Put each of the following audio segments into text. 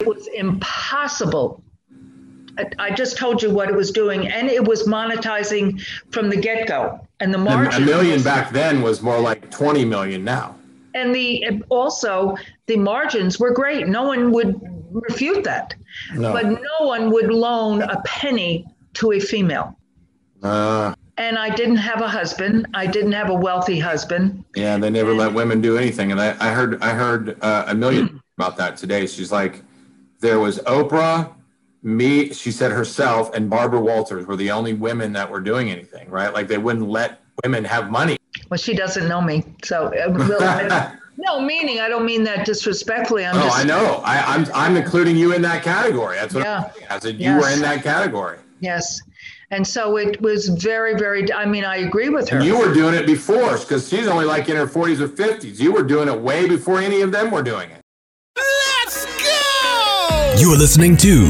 It was impossible. I just told you what it was doing, and it was monetizing from the get go. And the margin. A million back then was more like 20 million now. And the also the margins were great. No one would refute that. No. But no one would loan a penny to a female. Uh, and I didn't have a husband. I didn't have a wealthy husband. Yeah, they never and, let women do anything. And I, I heard I heard uh, a million about that today. She's like, there was Oprah, me. She said herself and Barbara Walters were the only women that were doing anything. Right? Like they wouldn't let women have money. Well, she doesn't know me, so. Uh, no, meaning I don't mean that disrespectfully. I'm oh, just, I know. I, am I'm, I'm including you in that category. That's what yeah. i said. You yes. were in that category. Yes. And so it was very, very, I mean, I agree with her. And you were doing it before because she's only like in her 40s or 50s. You were doing it way before any of them were doing it. You are listening to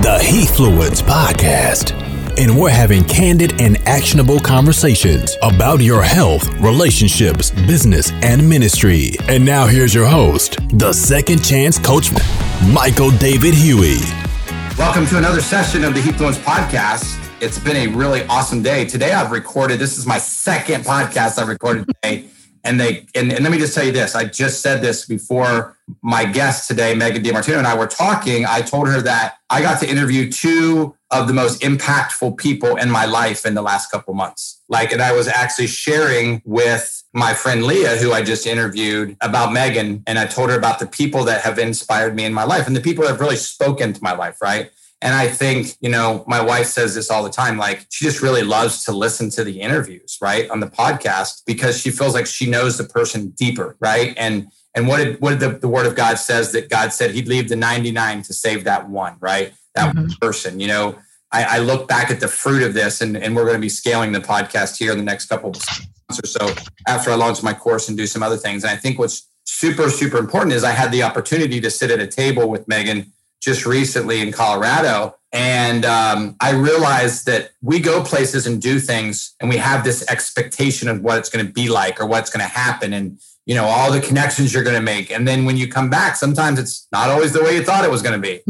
the Heathfluence Podcast. And we're having candid and actionable conversations about your health, relationships, business, and ministry. And now here's your host, the second chance coach, Michael David Huey. Welcome to another session of the Heathfluence Podcast it's been a really awesome day. Today I've recorded, this is my second podcast I've recorded today. And they and, and let me just tell you this. I just said this before my guest today, Megan DiMartino, and I were talking. I told her that I got to interview two of the most impactful people in my life in the last couple months. Like, and I was actually sharing with my friend Leah, who I just interviewed about Megan, and I told her about the people that have inspired me in my life and the people that have really spoken to my life, right? And I think, you know, my wife says this all the time like, she just really loves to listen to the interviews, right, on the podcast because she feels like she knows the person deeper, right? And and what did what did the, the word of God says that God said he'd leave the 99 to save that one, right? That mm-hmm. person, you know. I, I, look back at the fruit of this, and, and we're going to be scaling the podcast here in the next couple of months or so after I launch my course and do some other things. And I think what's super, super important is I had the opportunity to sit at a table with Megan just recently in Colorado. And um, I realized that we go places and do things, and we have this expectation of what it's going to be like or what's going to happen, and you know all the connections you're going to make. And then when you come back, sometimes it's not always the way you thought it was going to be.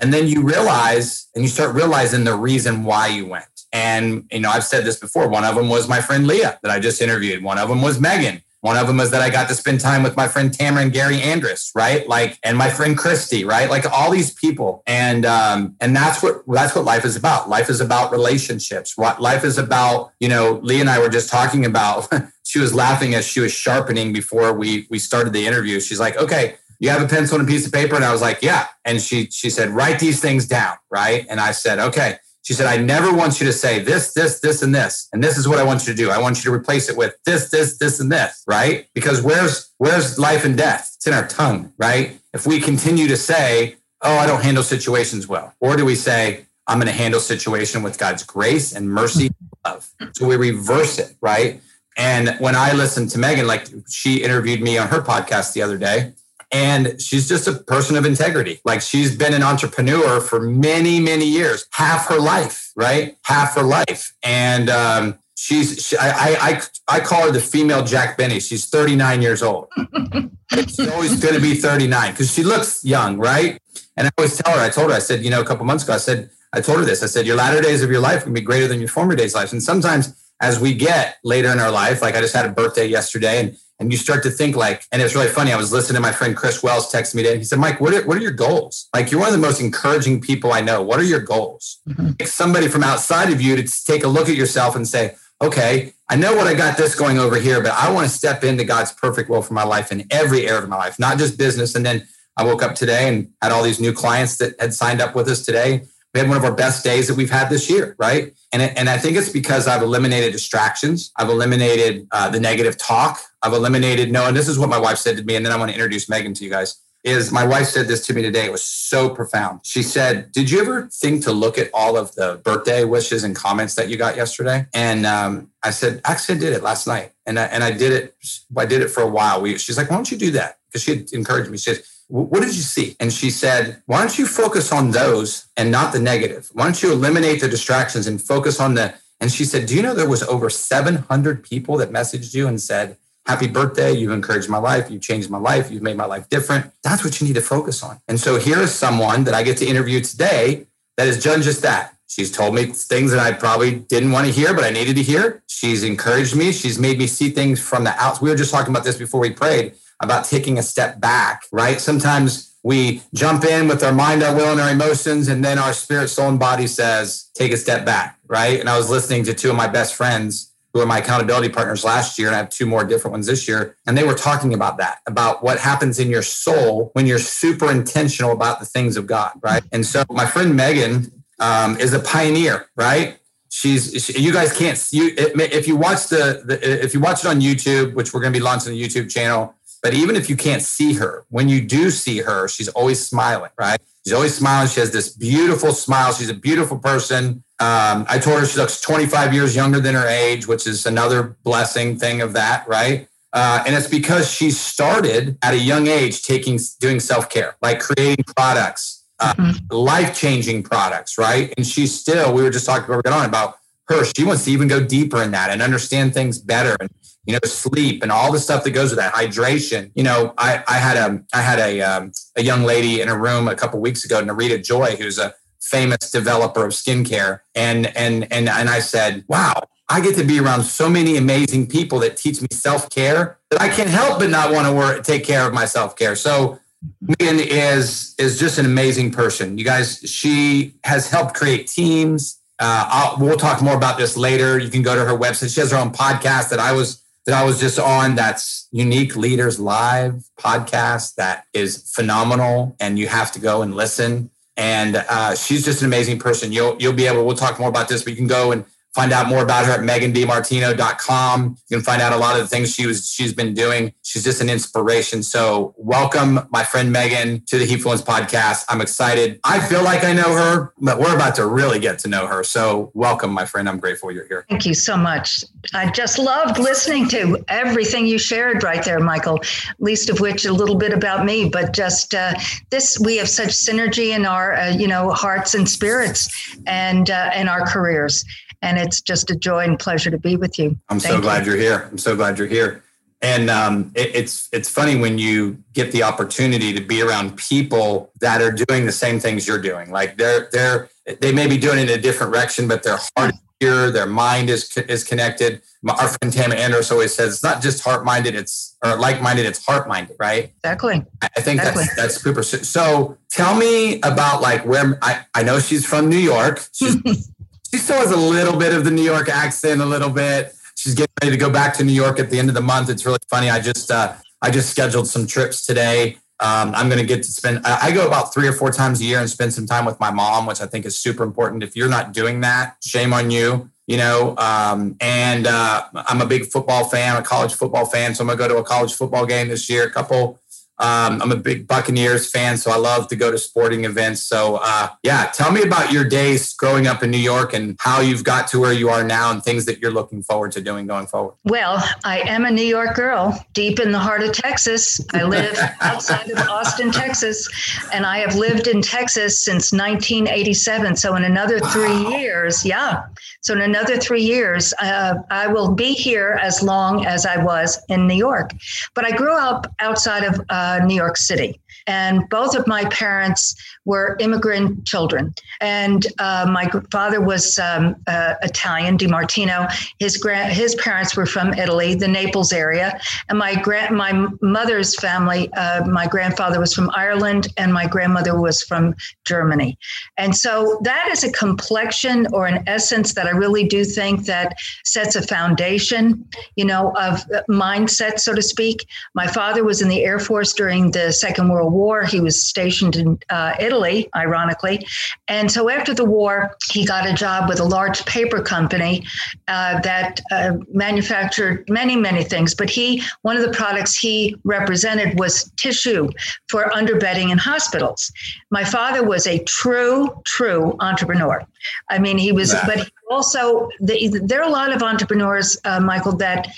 And then you realize, and you start realizing the reason why you went. And you know, I've said this before. One of them was my friend Leah that I just interviewed. One of them was Megan. One of them was that I got to spend time with my friend Tamara and Gary Andrus, right? Like, and my friend Christy, right? Like all these people. And, um, and that's what, that's what life is about. Life is about relationships. What life is about, you know, Lee and I were just talking about, she was laughing as she was sharpening before we, we started the interview. She's like, okay, you have a pencil and a piece of paper? And I was like, yeah. And she, she said, write these things down. Right. And I said, okay. She said, I never want you to say this, this, this, and this. And this is what I want you to do. I want you to replace it with this, this, this, and this, right? Because where's where's life and death? It's in our tongue, right? If we continue to say, oh, I don't handle situations well, or do we say, I'm going to handle situation with God's grace and mercy and love? So we reverse it, right? And when I listened to Megan, like she interviewed me on her podcast the other day, and she's just a person of integrity. Like she's been an entrepreneur for many, many years, half her life, right? Half her life. And um, she's, she, I, I, I call her the female Jack Benny. She's 39 years old. she's always going to be 39 because she looks young, right? And I always tell her, I told her, I said, you know, a couple months ago, I said, I told her this. I said, your latter days of your life can be greater than your former days' life. And sometimes as we get later in our life, like I just had a birthday yesterday and and you start to think like, and it's really funny. I was listening to my friend Chris Wells text me today. He said, Mike, what are, what are your goals? Like, you're one of the most encouraging people I know. What are your goals? Mm-hmm. somebody from outside of you to take a look at yourself and say, okay, I know what I got this going over here, but I want to step into God's perfect will for my life in every area of my life, not just business. And then I woke up today and had all these new clients that had signed up with us today we had one of our best days that we've had this year, right? And, it, and I think it's because I've eliminated distractions. I've eliminated uh, the negative talk. I've eliminated no, and this is what my wife said to me, and then I want to introduce Megan to you guys. Is my wife said this to me today? It was so profound. She said, "Did you ever think to look at all of the birthday wishes and comments that you got yesterday?" And um, I said, "Actually, I did it last night, and I, and I did it. I did it for a while." We, she's like, "Why don't you do that?" Because she had encouraged me. She said, what did you see? And she said, why don't you focus on those and not the negative? Why don't you eliminate the distractions and focus on the, and she said, do you know there was over 700 people that messaged you and said, happy birthday. You've encouraged my life. You've changed my life. You've made my life different. That's what you need to focus on. And so here is someone that I get to interview today that has done just that. She's told me things that I probably didn't want to hear, but I needed to hear. She's encouraged me. She's made me see things from the outside. We were just talking about this before we prayed about taking a step back, right? Sometimes we jump in with our mind, our will, and our emotions, and then our spirit, soul, and body says, take a step back, right? And I was listening to two of my best friends who are my accountability partners last year, and I have two more different ones this year. And they were talking about that, about what happens in your soul when you're super intentional about the things of God, right? And so my friend Megan um, is a pioneer, right? She's she, you guys can't see if you watch the, the if you watch it on YouTube, which we're going to be launching the YouTube channel. But even if you can't see her, when you do see her, she's always smiling, right? She's always smiling. She has this beautiful smile. She's a beautiful person. Um, I told her she looks 25 years younger than her age, which is another blessing thing of that, right? Uh, and it's because she started at a young age taking doing self care, like creating products, uh, mm-hmm. life changing products, right? And she's still, we were just talking about, on about her. She wants to even go deeper in that and understand things better and, you know, sleep and all the stuff that goes with that hydration. You know, I, I had a, I had a, um, a young lady in a room a couple weeks ago, Narita Joy, who's a famous developer of skincare. And, and, and, and I said, wow, I get to be around so many amazing people that teach me self care that I can't help but not want to work, take care of my self care. So Megan is is just an amazing person. You guys, she has helped create teams. Uh, we'll talk more about this later. You can go to her website. She has her own podcast that I was that I was just on. That's Unique Leaders Live podcast. That is phenomenal, and you have to go and listen. And uh, she's just an amazing person. You'll you'll be able. We'll talk more about this, but you can go and Find out more about her at megandimartino.com. You can find out a lot of the things she was she's been doing. She's just an inspiration. So welcome my friend Megan to the Heatfluence podcast. I'm excited. I feel like I know her, but we're about to really get to know her. So welcome, my friend. I'm grateful you're here. Thank you so much. I just loved listening to everything you shared right there, Michael. Least of which a little bit about me, but just uh, this we have such synergy in our uh, you know hearts and spirits and uh, in our careers and it's just a joy and pleasure to be with you. I'm Thank so glad you. are here. I'm so glad you're here. And um, it, it's it's funny when you get the opportunity to be around people that are doing the same things you're doing. Like they're they're they may be doing it in a different direction, but their heart is here, their mind is is connected. Our friend Tammy Andrews always says it's not just heart minded, it's or like minded, it's heart minded, right? Exactly. I think exactly. that's that's super. So tell me about like where I I know she's from New York. She's she still has a little bit of the New York accent, a little bit. She's getting ready to go back to New York at the end of the month. It's really funny. I just uh, I just scheduled some trips today. Um, I'm going to get to spend. I go about three or four times a year and spend some time with my mom, which I think is super important. If you're not doing that, shame on you. You know, um, and uh, I'm a big football fan, a college football fan, so I'm going to go to a college football game this year. A couple um, I'm a big Buccaneers fan, so I love to go to sporting events. So, uh, yeah, tell me about your days growing up in New York and how you've got to where you are now and things that you're looking forward to doing going forward. Well, I am a New York girl, deep in the heart of Texas. I live outside of Austin, Texas, and I have lived in Texas since 1987. So, in another three wow. years, yeah. So, in another three years, uh, I will be here as long as I was in New York. But I grew up outside of uh, Uh, New York City. And both of my parents were immigrant children. And uh, my father was um, uh, Italian, DiMartino. His grand, his parents were from Italy, the Naples area. And my grand, my mother's family, uh, my grandfather was from Ireland, and my grandmother was from Germany. And so that is a complexion or an essence that I really do think that sets a foundation, you know, of mindset, so to speak. My father was in the Air Force during the Second World War. He was stationed in uh, Italy, ironically. And so after the war, he got a job with a large paper company uh, that uh, manufactured many, many things. But he, one of the products he represented was tissue for underbedding in hospitals. My father was a true, true entrepreneur. I mean, he was, but he also the, there are a lot of entrepreneurs, uh, Michael, that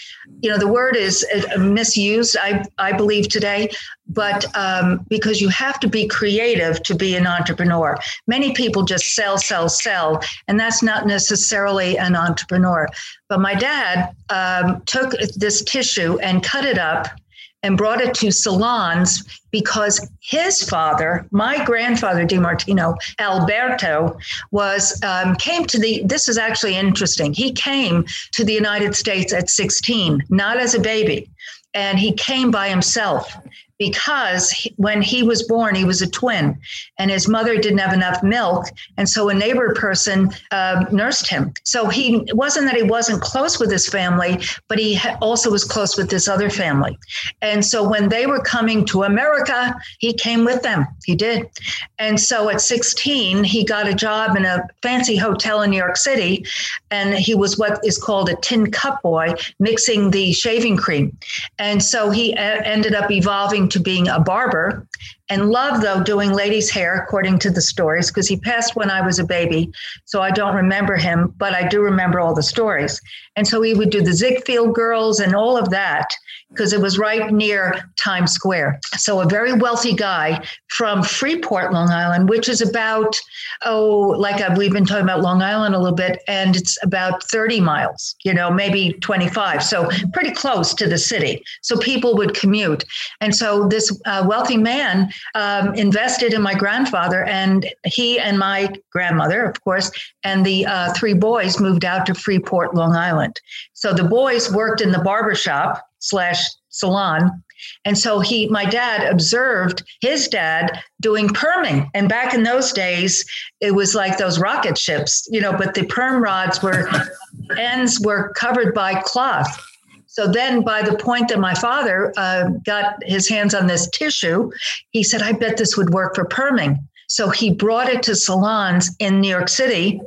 you know the word is misused. I I believe today, but um, because you have to be creative to be an entrepreneur. Many people just sell, sell, sell, and that's not necessarily an entrepreneur. But my dad um, took this tissue and cut it up and brought it to salons because his father, my grandfather DiMartino, Alberto, was um, came to the. This is actually interesting. He came to the United States at 16, not as a baby, and he came by himself because when he was born, he was a twin, and his mother didn't have enough milk, and so a neighbor person uh, nursed him. So he wasn't that he wasn't close with his family, but he also was close with this other family. And so when they were coming to America, he came with them. He did, and so at 16, he got a job in a fancy hotel in New York City, and he was what is called a tin cup boy, mixing the shaving cream, and so he a- ended up evolving to being a barber and loved, though, doing ladies' hair, according to the stories, because he passed when I was a baby. So I don't remember him, but I do remember all the stories. And so he would do the Ziegfeld girls and all of that because it was right near Times Square. So a very wealthy guy from Freeport, Long Island, which is about, oh, like we've been talking about Long Island a little bit, and it's about 30 miles, you know, maybe 25. So pretty close to the city. So people would commute. And so this uh, wealthy man um, invested in my grandfather, and he and my grandmother, of course, and the uh, three boys moved out to Freeport, Long Island. So the boys worked in the barbershop slash salon. And so he, my dad observed his dad doing perming. And back in those days, it was like those rocket ships, you know, but the perm rods were ends were covered by cloth. So then, by the point that my father uh, got his hands on this tissue, he said, I bet this would work for perming. So he brought it to salons in New York City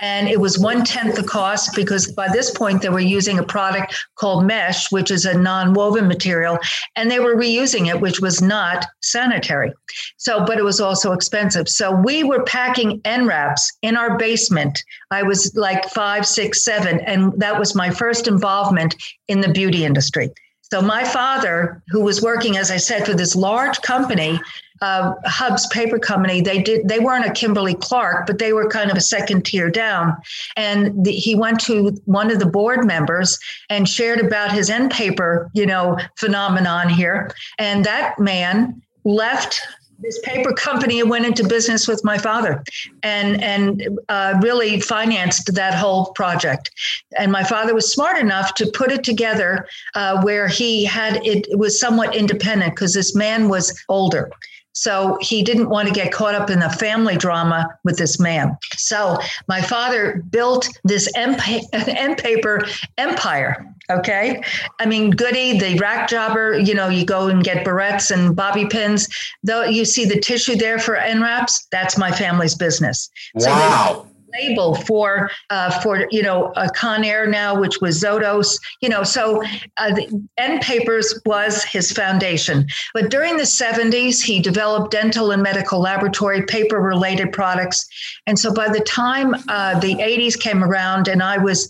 and it was one tenth the cost because by this point they were using a product called mesh, which is a non-woven material, and they were reusing it, which was not sanitary. So, but it was also expensive. So we were packing end wraps in our basement. I was like five, six, seven, and that was my first involvement in the beauty industry. So my father, who was working, as I said, for this large company, uh, Hubs Paper Company, they did they weren't a Kimberly Clark, but they were kind of a second tier down. And the, he went to one of the board members and shared about his end paper, you know, phenomenon here. And that man left this paper company and went into business with my father and and uh, really financed that whole project and my father was smart enough to put it together uh, where he had it, it was somewhat independent because this man was older so he didn't want to get caught up in the family drama with this man. So my father built this end paper empire. Okay. I mean, Goody, the rack jobber, you know, you go and get barrettes and bobby pins. Though you see the tissue there for end wraps, that's my family's business. Wow. So label for uh, for you know a Conair now, which was Zotos. You know, so uh, the end papers was his foundation. But during the 70s, he developed dental and medical laboratory paper related products, and so by the time uh, the 80s came around, and I was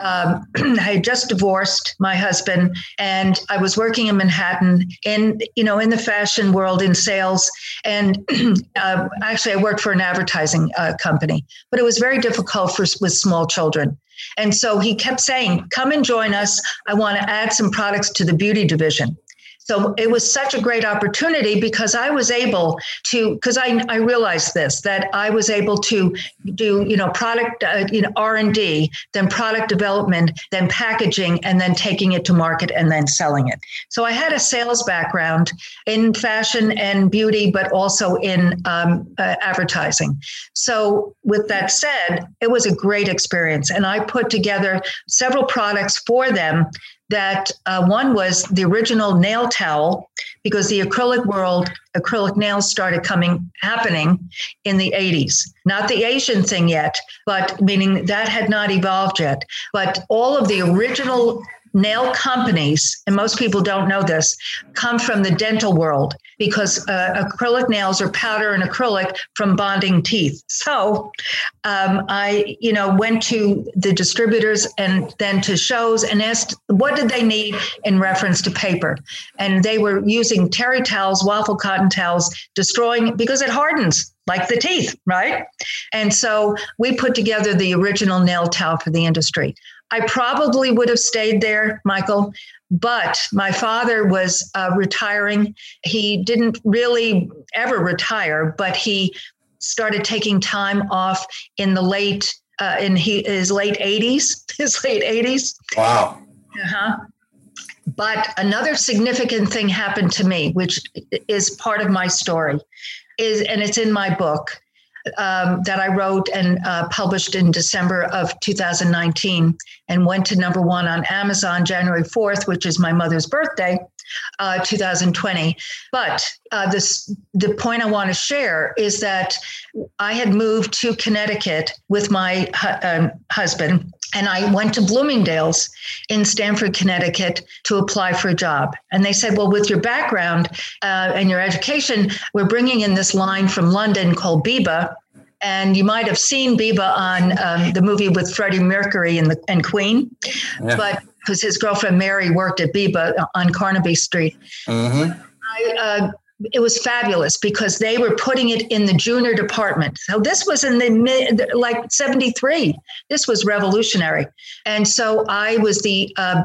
um, I had just divorced my husband, and I was working in Manhattan in you know in the fashion world in sales, and uh, actually I worked for an advertising uh, company, but it was very difficult for with small children. And so he kept saying, "Come and join us. I want to add some products to the beauty division." So it was such a great opportunity because I was able to, because I, I realized this, that I was able to do, you know, product, uh, you know, R&D, then product development, then packaging, and then taking it to market and then selling it. So I had a sales background in fashion and beauty, but also in um, uh, advertising. So with that said, it was a great experience. And I put together several products for them that uh, one was the original nail towel because the acrylic world acrylic nails started coming happening in the 80s not the asian thing yet but meaning that had not evolved yet. But all of the original nail companies, and most people don't know this, come from the dental world because uh, acrylic nails are powder and acrylic from bonding teeth. So um, I, you know, went to the distributors and then to shows and asked what did they need in reference to paper, and they were using terry towels, waffle cotton towels, destroying because it hardens like the teeth, right? And so we put together the original nail towel for the industry. I probably would have stayed there, Michael, but my father was uh, retiring. He didn't really ever retire, but he started taking time off in the late uh, in he, his late 80s his late 80s wow. Uh-huh. But another significant thing happened to me which is part of my story is and it's in my book um, that I wrote and uh, published in December of 2019 and went to number one on Amazon January 4th, which is my mother's birthday, uh, 2020. But uh, this, the point I want to share is that I had moved to Connecticut with my hu- um, husband. And I went to Bloomingdale's in Stamford, Connecticut to apply for a job. And they said, Well, with your background uh, and your education, we're bringing in this line from London called Biba. And you might have seen Biba on um, the movie with Freddie Mercury and, the, and Queen. Yeah. But because his girlfriend Mary worked at Biba on Carnaby Street. Mm-hmm. I uh, it was fabulous because they were putting it in the junior department. So this was in the mid, like 73. This was revolutionary. And so I was the uh,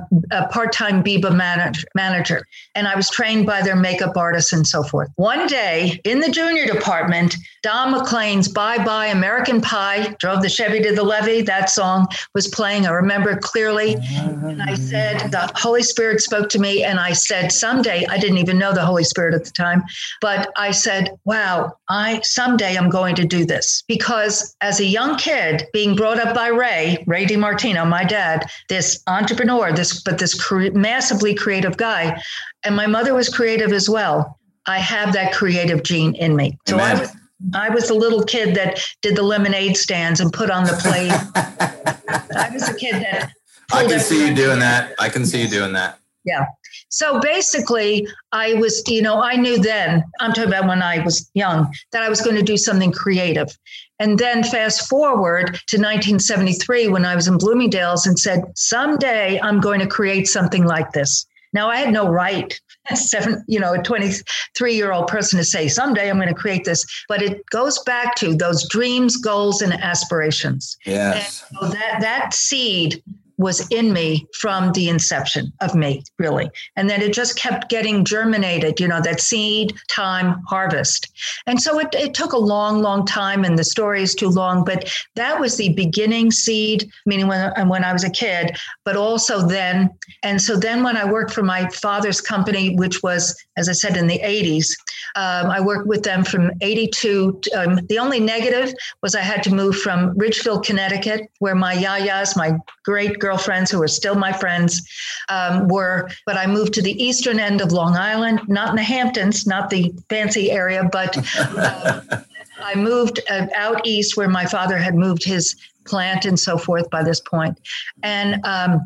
part-time Biba manager, manager, and I was trained by their makeup artists and so forth. One day in the junior department, Don McLean's Bye Bye American Pie drove the Chevy to the levee. That song was playing. I remember clearly. And I said, the Holy Spirit spoke to me and I said, someday, I didn't even know the Holy Spirit at the time. But I said, wow, I someday I'm going to do this because as a young kid being brought up by Ray, Ray DiMartino, my dad, this entrepreneur, this but this cre- massively creative guy, and my mother was creative as well. I have that creative gene in me. So Amen. I was I was the little kid that did the lemonade stands and put on the plate. I was a kid that I can see you doing that. I can see you doing that. Yeah. So basically, I was, you know, I knew then, I'm talking about when I was young, that I was going to do something creative. And then fast forward to 1973 when I was in Bloomingdale's and said, someday I'm going to create something like this. Now I had no right, seven, you know, a 23 year old person to say, someday I'm going to create this. But it goes back to those dreams, goals, and aspirations. Yes. And so that that seed was in me from the inception of me, really. And then it just kept getting germinated, you know, that seed time harvest. And so it, it took a long, long time, and the story is too long, but that was the beginning seed, meaning when, when I was a kid, but also then. And so then when I worked for my father's company, which was, as I said, in the 80s, um, I worked with them from 82. To, um, the only negative was I had to move from Ridgefield, Connecticut, where my yayas, my great girlfriends who are still my friends, um, were. But I moved to the eastern end of Long Island, not in the Hamptons, not the fancy area, but uh, I moved uh, out east where my father had moved his plant and so forth by this point. And um,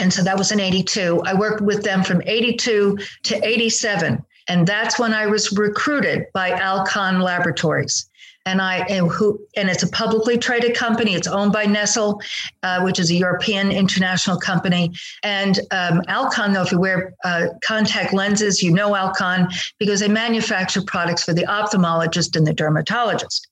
and so that was in 82. I worked with them from 82 to 87. And that's when I was recruited by Alcon Laboratories and I and who and it's a publicly traded company. It's owned by Nestle, uh, which is a European international company. And um, Alcon, though, if you wear uh, contact lenses, you know Alcon because they manufacture products for the ophthalmologist and the dermatologist.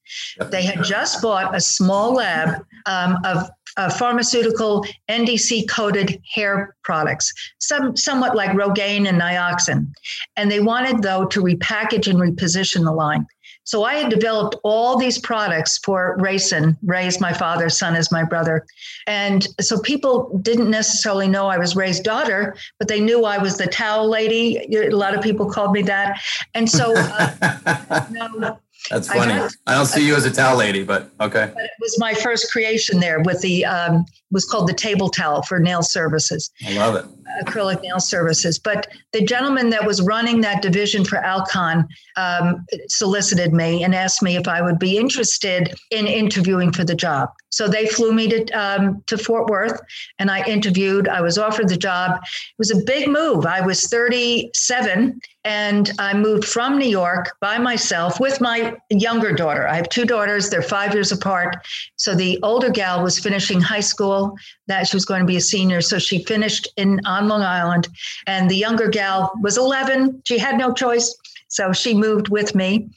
They had just bought a small lab um, of uh, pharmaceutical NDC coated hair products, some somewhat like Rogaine and Nioxin, and they wanted though to repackage and reposition the line. So I had developed all these products for Rayson. Ray's my father, son is my brother. And so people didn't necessarily know I was Ray's daughter, but they knew I was the towel lady. A lot of people called me that. And so, uh, no, that's funny. I, I, don't see you as a towel lady, but okay. But it was my first creation there with the um, was called the table towel for nail services. I love it. acrylic nail services. But the gentleman that was running that division for Alcon um, solicited me and asked me if I would be interested in interviewing for the job. So they flew me to um, to Fort Worth, and I interviewed. I was offered the job. It was a big move. I was 37, and I moved from New York by myself with my younger daughter. I have two daughters; they're five years apart. So the older gal was finishing high school. That she was going to be a senior, so she finished in on Long Island, and the younger gal was 11. She had no choice. So she moved with me,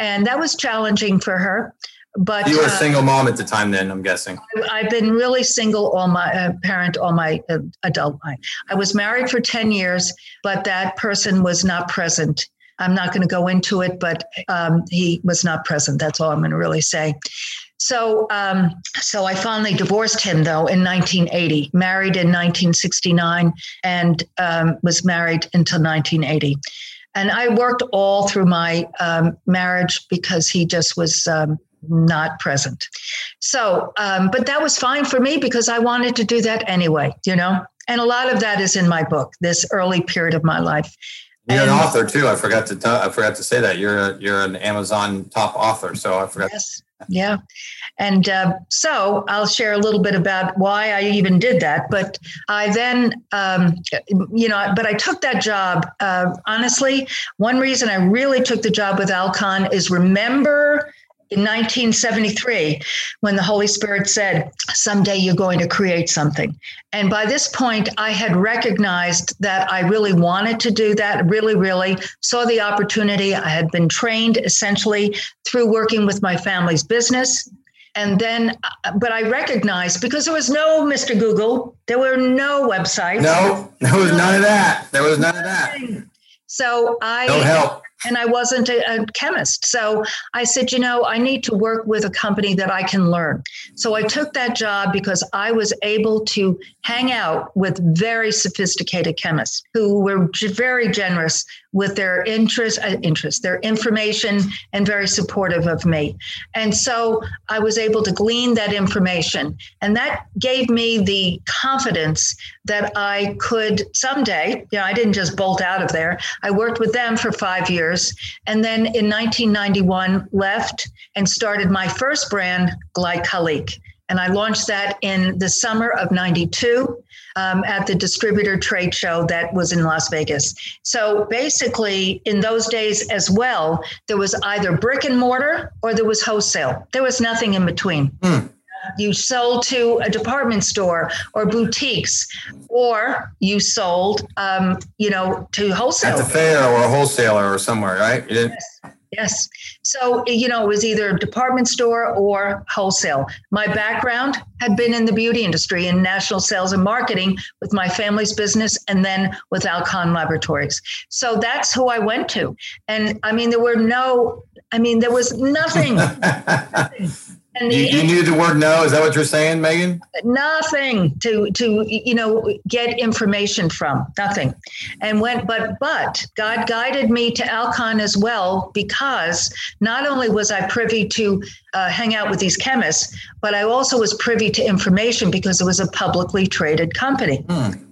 and that was challenging for her. But you were a uh, single mom at the time, then I'm guessing. I've been really single all my uh, parent all my uh, adult life. I was married for ten years, but that person was not present. I'm not going to go into it, but um, he was not present. That's all I'm going to really say. So, um, so I finally divorced him though in 1980. Married in 1969, and um, was married until 1980. And I worked all through my um, marriage because he just was um, not present. So, um, but that was fine for me because I wanted to do that anyway, you know? And a lot of that is in my book, this early period of my life. You're and, an author too. I forgot to tell, I forgot to say that you're a, you're an Amazon top author. So I forgot. Yes. Yeah. And uh, so I'll share a little bit about why I even did that. But I then, um, you know, but I took that job. Uh, honestly, one reason I really took the job with Alcon is remember in 1973 when the Holy Spirit said, Someday you're going to create something. And by this point, I had recognized that I really wanted to do that, really, really saw the opportunity. I had been trained essentially through working with my family's business. And then, uh, but I recognized because there was no Mr. Google, there were no websites. No, there was none of that. There was none of that. So I no help and I wasn't a, a, chemist. So I said, you know, I need to work with a company that I can learn. So I took that job because I was able to hang out with very sophisticated chemists who were very generous with their interest, uh, interest, their information, and very supportive of me. And so I was able to glean that information, and that gave me the confidence that I could someday. You know, I didn't just bolt out of there. I worked with them for five years, and then in 1991 left and started my first brand, Glycolique. And I launched that in the summer of 92 um, at the distributor trade show that was in Las Vegas. So basically, in those days as well, there was either brick and mortar or there was wholesale. There was nothing in between. Mm. You sold to a department store or boutiques, or you sold, um, you know, to wholesale. At the fair or a wholesaler or somewhere, right? Yes. Yes. So, you know, it was either department store or wholesale. My background had been in the beauty industry in national sales and marketing with my family's business and then with Alcon Laboratories. So that's who I went to. And I mean, there were no, I mean, there was nothing. nothing. And you, you needed the word no. Is that what you're saying, Megan? Nothing to to you know get information from. Nothing. And went. but but God guided me to Alcon as well because not only was I privy to uh, hang out with these chemists, but I also was privy to information because it was a publicly traded company. Hmm.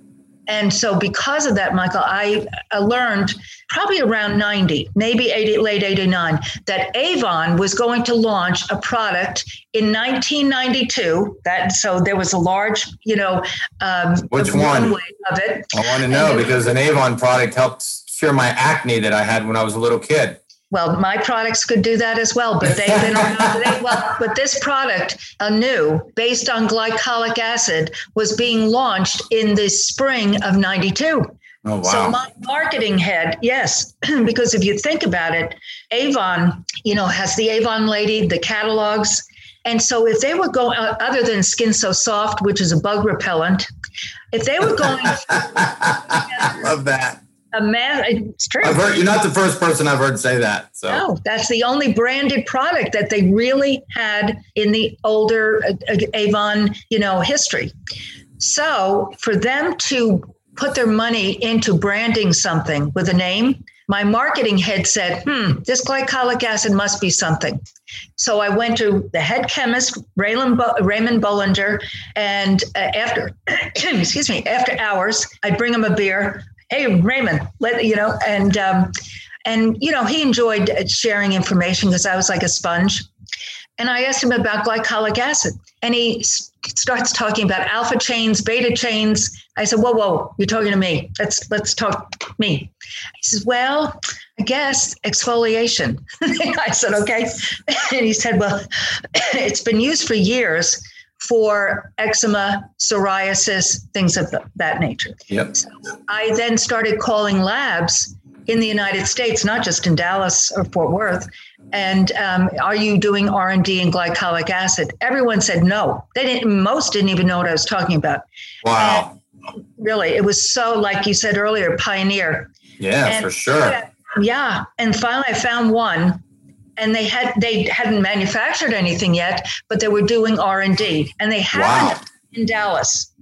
And so, because of that, Michael, I, I learned probably around 90, maybe 80, late 89, that Avon was going to launch a product in 1992. That so there was a large, you know, um, which one of it. I want to know because an Avon product helped cure my acne that I had when I was a little kid. Well, my products could do that as well, but they've been around. They, well, but this product, Anew, based on glycolic acid, was being launched in the spring of '92. Oh, wow. So my marketing head, yes, because if you think about it, Avon, you know, has the Avon lady, the catalogs. And so if they were going, uh, other than Skin So Soft, which is a bug repellent, if they were going. Love that a man. It's true. I've heard, you're not the first person I've heard say that. So no, that's the only branded product that they really had in the older uh, uh, Avon, you know, history. So for them to put their money into branding something with a name my marketing head said, hmm, this glycolic acid must be something. So I went to the head chemist, Raymond, Raymond Bollinger, and uh, after, excuse me, after hours, I'd bring him a beer. Hey, Raymond, let you know, and um, and you know he enjoyed sharing information because I was like a sponge. And I asked him about glycolic acid, and he starts talking about alpha chains, beta chains. I said, "Whoa, whoa, you're talking to me. Let's let's talk me." He says, "Well, I guess exfoliation." I said, "Okay," and he said, "Well, it's been used for years." For eczema, psoriasis, things of that nature. Yep. So I then started calling labs in the United States, not just in Dallas or Fort Worth, and um, are you doing r&d in glycolic acid? Everyone said no. They didn't most didn't even know what i was talking about. Wow. And really it was so like you said earlier pioneer. Yeah and, for sure yeah. And finally i found one and they had they hadn't manufactured anything yet but they were doing r&d and they had wow. in dallas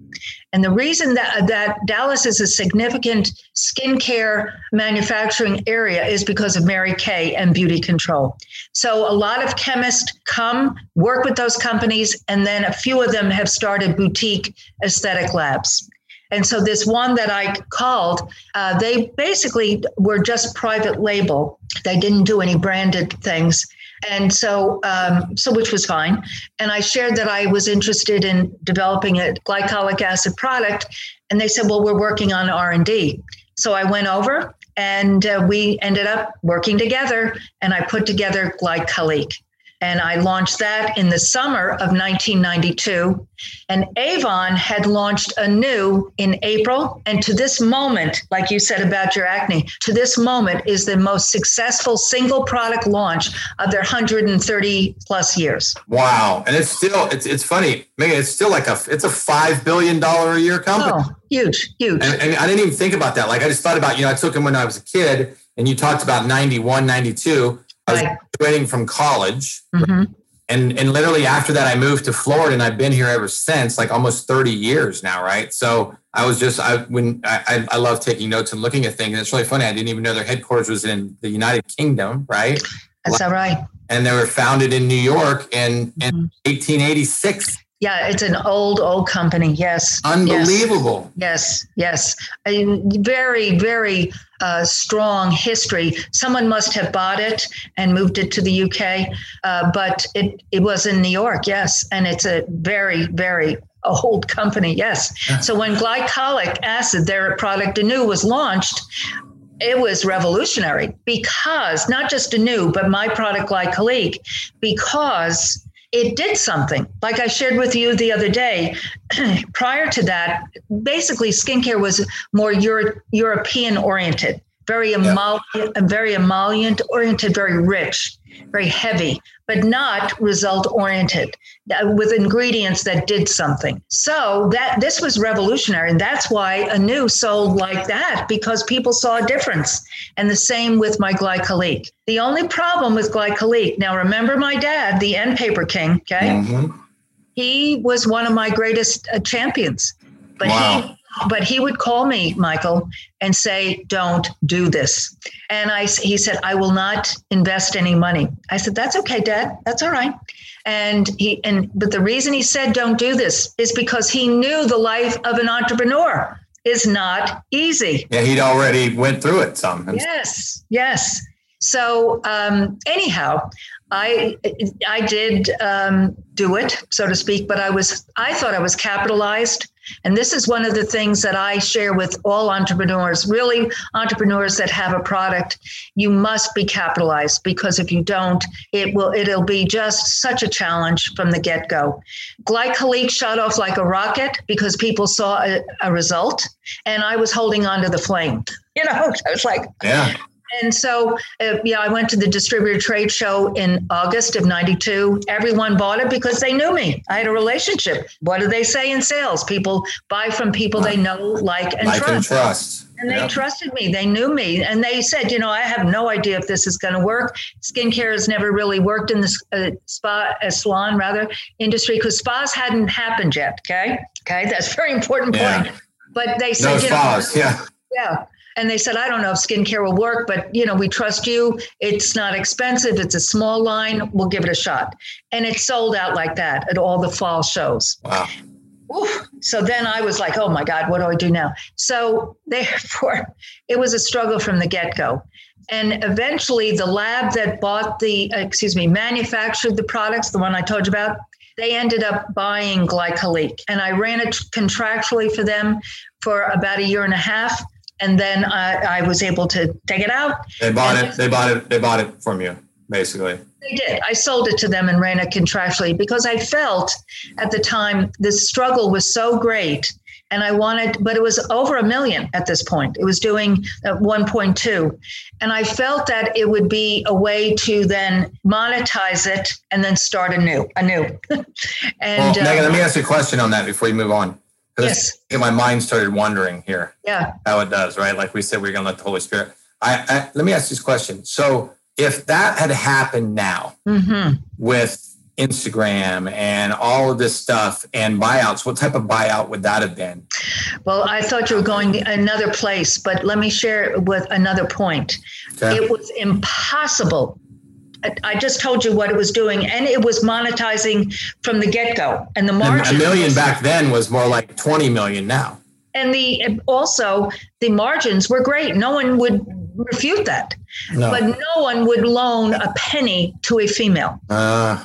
and the reason that, that Dallas is a significant skincare manufacturing area is because of Mary Kay and BeautiControl. So a lot of chemists come, work with those companies, and then a few of them have started boutique aesthetic labs. And so this one that I called, uh, they basically were just private label. They didn't do any branded things. And so um, so which was fine. And i shared that i was interested in developing a glycolic acid product. And they said well we're working on r&d so i went over and uh, we ended up working together and i put together Glycolique and I launched that in the summer of 1992. And Avon had launched Anew in April. And to this moment, like you said about your acne, to this moment is the most successful single product launch of their 130 plus years. Wow. And it's still, it's, it's funny. Megan, it's still like a, it's a $5 billion a year company. Oh, huge, huge. And, and I didn't even think about that. Like I just thought about, you know, I took him when I was a kid and you talked about 91, 92 I was graduating from college. Mm-hmm. And, and literally after that, I moved to Florida and I've been here ever since, like almost 30 years now, right? So I was just, I, when I, I love taking notes and looking at things. And it's really funny. I didn't even know their headquarters was in the United Kingdom, right? That's all right. And they were founded in New York in, in mm-hmm. 1886. Yeah, it's an old, old company. Yes. Unbelievable. Yes, yes. yes. very, very uh, strong history. Someone must have bought it and moved it to the UK, uh, but it, it was in New York, yes. And it's a very, very old company, yes. So when glycolic acid, their product Anew, was launched, it was revolutionary because not just Anew, but my product glycolique, because it did something. Like I shared with you the other day, prior to that, basically skincare was more Euro- European oriented, very emollient, very emollient oriented, very rich, very heavy but not result oriented uh, with ingredients that did something. So that this was revolutionary. And that's why Anew sold like that because people saw a difference. And the same with my Glycolique. The only problem with Glycolique, now remember my dad, the end paper king, okay? Mm-hmm. He was one of my greatest uh, champions. But wow. he but he would call me, Michael, and say, "Don't do this." And I, he said, "I will not invest any money." I said, "That's okay, Dad. That's all right." And he and but the reason he said, "Don't do this," is because he knew the life of an entrepreneur is not easy. Yeah, he'd already went through it some. Yes, yes. So um, anyhow, I I did um, do it, so to speak, but I was I thought I was capitalized. And this is one of the things that I share with all entrepreneurs, really entrepreneurs that have a product. You must be capitalized because if you don't, it will it'll be just such a challenge from the get-go. Glycolique shot off like a rocket because people saw a, a result and I was holding on to the flame. You know, I was like, yeah and so, uh, yeah, I went to the distributor trade show in August of 92. Everyone bought it because they knew me. I had a relationship. What do they say in sales? People buy from people they know, like, and like trust. And, trust. and they yep. trusted me. They knew me. And they said, you know, I have no idea if this is going to work. Skincare has never really worked in the uh, spa, uh, salon, rather, industry because spas hadn't happened yet. Okay. Okay. That's very important point. Yeah. But they said, no spas. Know, yeah. Yeah. And they said, I don't know if skincare will work, but you know, we trust you. It's not expensive. It's a small line. We'll give it a shot. And it sold out like that at all the fall shows. Wow. Oof. So then I was like, oh my God, what do I do now? So therefore, it was a struggle from the get go. And eventually, the lab that bought the, uh, excuse me, manufactured the products, the one I told you about, they ended up buying Glycolique. And I ran it contractually for them for about a year and a half. And then I, I was able to take it out. They bought it. They bought it. They bought it from you, basically. They did. I sold it to them and ran it contractually because I felt at the time the struggle was so great and I wanted, but it was over a million at this point. It was doing uh, 1.2. And I felt that it would be a way to then monetize it and then start anew, anew. and well, Megan, uh, let me ask you a question on that before you move on. Yes. My mind started wandering here. Yeah. How it does, right? Like we said, we are going to let the Holy Spirit. I, I, let me ask this question. So if that had happened now mm-hmm. with Instagram and all of this stuff and buyouts, what type of buyout would that have been? Well, I thought you were going another place, but let me share with another point. Okay. It was impossible. I just told you what it was doing, and it was monetizing from the get go. And the margin a million back then was more like 20 million now. And the also the margins were great. No one would refute that. No. But no one would loan a penny to a female. Uh,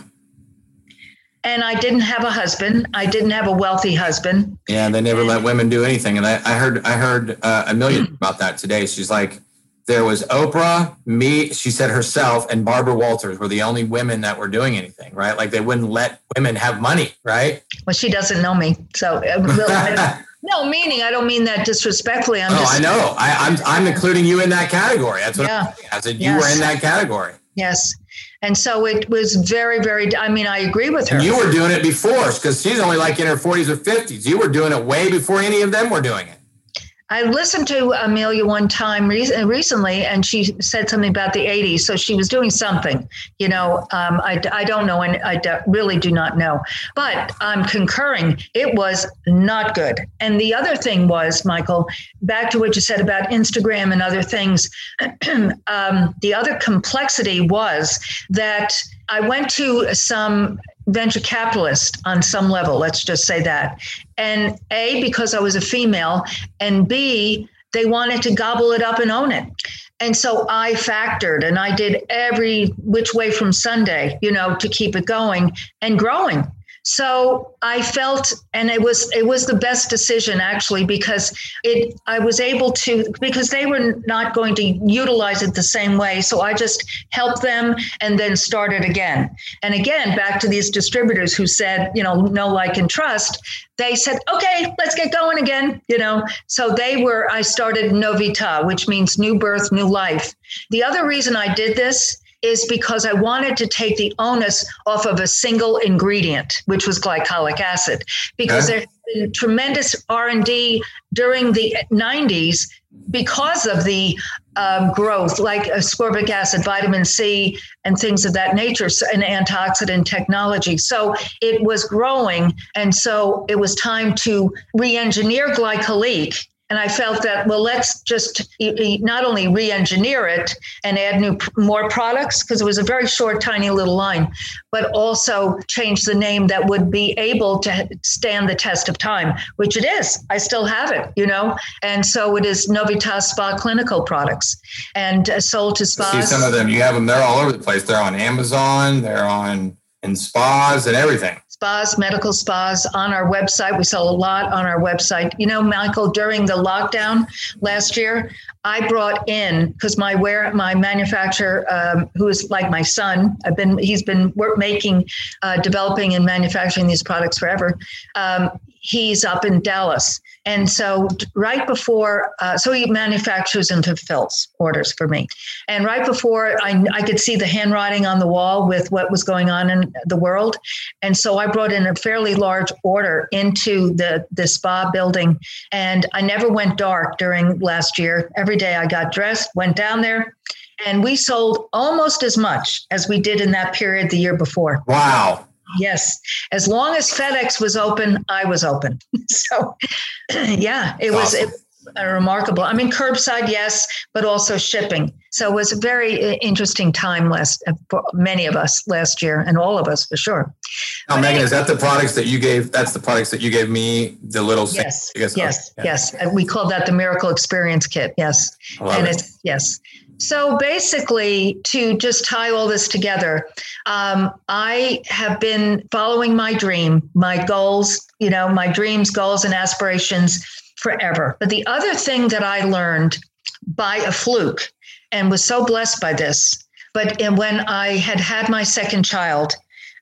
and I didn't have a husband. I didn't have a wealthy husband. Yeah, they never let women do anything. And I, I heard I heard uh, a million about that today. She's like, there was Oprah, me, she said herself, and Barbara Walters were the only women that were doing anything, right? Like they wouldn't let women have money, right? Well, she doesn't know me, so uh, no meaning. I don't mean that disrespectfully. I'm oh, just. I know. I, am I'm, I'm including you in that category. That's what yeah. I said. You yes. were in that category. Yes. And so it was very, very, I mean, I agree with her. You were doing it before because she's only like in her 40s or 50s. You were doing it way before any of them were doing it. I listened to Amelia one time re- recently, and she said something about the 80s. So she was doing something, you know. Um, I, I don't know, and I really do not know. But I'm concurring, it was not good. And the other thing was, Michael, back to what you said about Instagram and other things, um, the other complexity was that I went to some venture capitalist on some level, let's just say that. And A, because I was a female, and B, they wanted to gobble it up and own it. And so I factored and I did every which way from Sunday, you know, to keep it going and growing. So I felt, and it was it was the best decision actually because it I was able to because they were not going to utilize it the same way. So I just helped them and then started again. And again, back to these distributors who said, you know, no, like, and trust. They said, okay, let's get going again. You know, so they were. I started Novita, which means new birth, new life. The other reason I did this is because I wanted to take the onus off of a single ingredient, which was glycolic acid, because okay. there's been tremendous R&D during the 90s because of the um, growth, like ascorbic acid, vitamin C, and things of that nature, and antioxidant technology. So it was growing, and so it was time to re-engineer glycolique and I felt that, well, let's just not only re engineer it and add new, more products, because it was a very short, tiny little line, but also change the name that would be able to stand the test of time, which it is. I still have it, you know? And so it is Novitas Spa Clinical products and uh, sold to spas. See some of them, you have them, they're all over the place. They're on Amazon, they're on in spas and everything spas, medical spas on our website. We sell a lot on our website. You know, Michael, during the lockdown last year, I brought in because my where my manufacturer, um, who is like my son, I've been he's been work, making, uh, developing, and manufacturing these products forever. Um, he's up in Dallas. And so, right before, uh, so he manufactures and fulfills orders for me. And right before I, I could see the handwriting on the wall with what was going on in the world. And so, I brought in a fairly large order into the, the spa building. And I never went dark during last year. Every day I got dressed, went down there, and we sold almost as much as we did in that period the year before. Wow. Yes. As long as FedEx was open, I was open. so, yeah, it was. It, remarkable. I mean, curbside, yes, but also shipping. So it was a very uh, interesting time last uh, for many of us last year, and all of us for sure. Now, Megan, anyway, is that the products that you gave? That's the products that you gave me. The little yes, yes, yes, yeah. yes. We call that the Miracle Experience Kit. Yes, and it. it's yes. So basically, to just tie all this together, um, I have been following my dream, my goals, you know, my dreams, goals, and aspirations forever. But the other thing that I learned by a fluke and was so blessed by this, but when I had had my second child,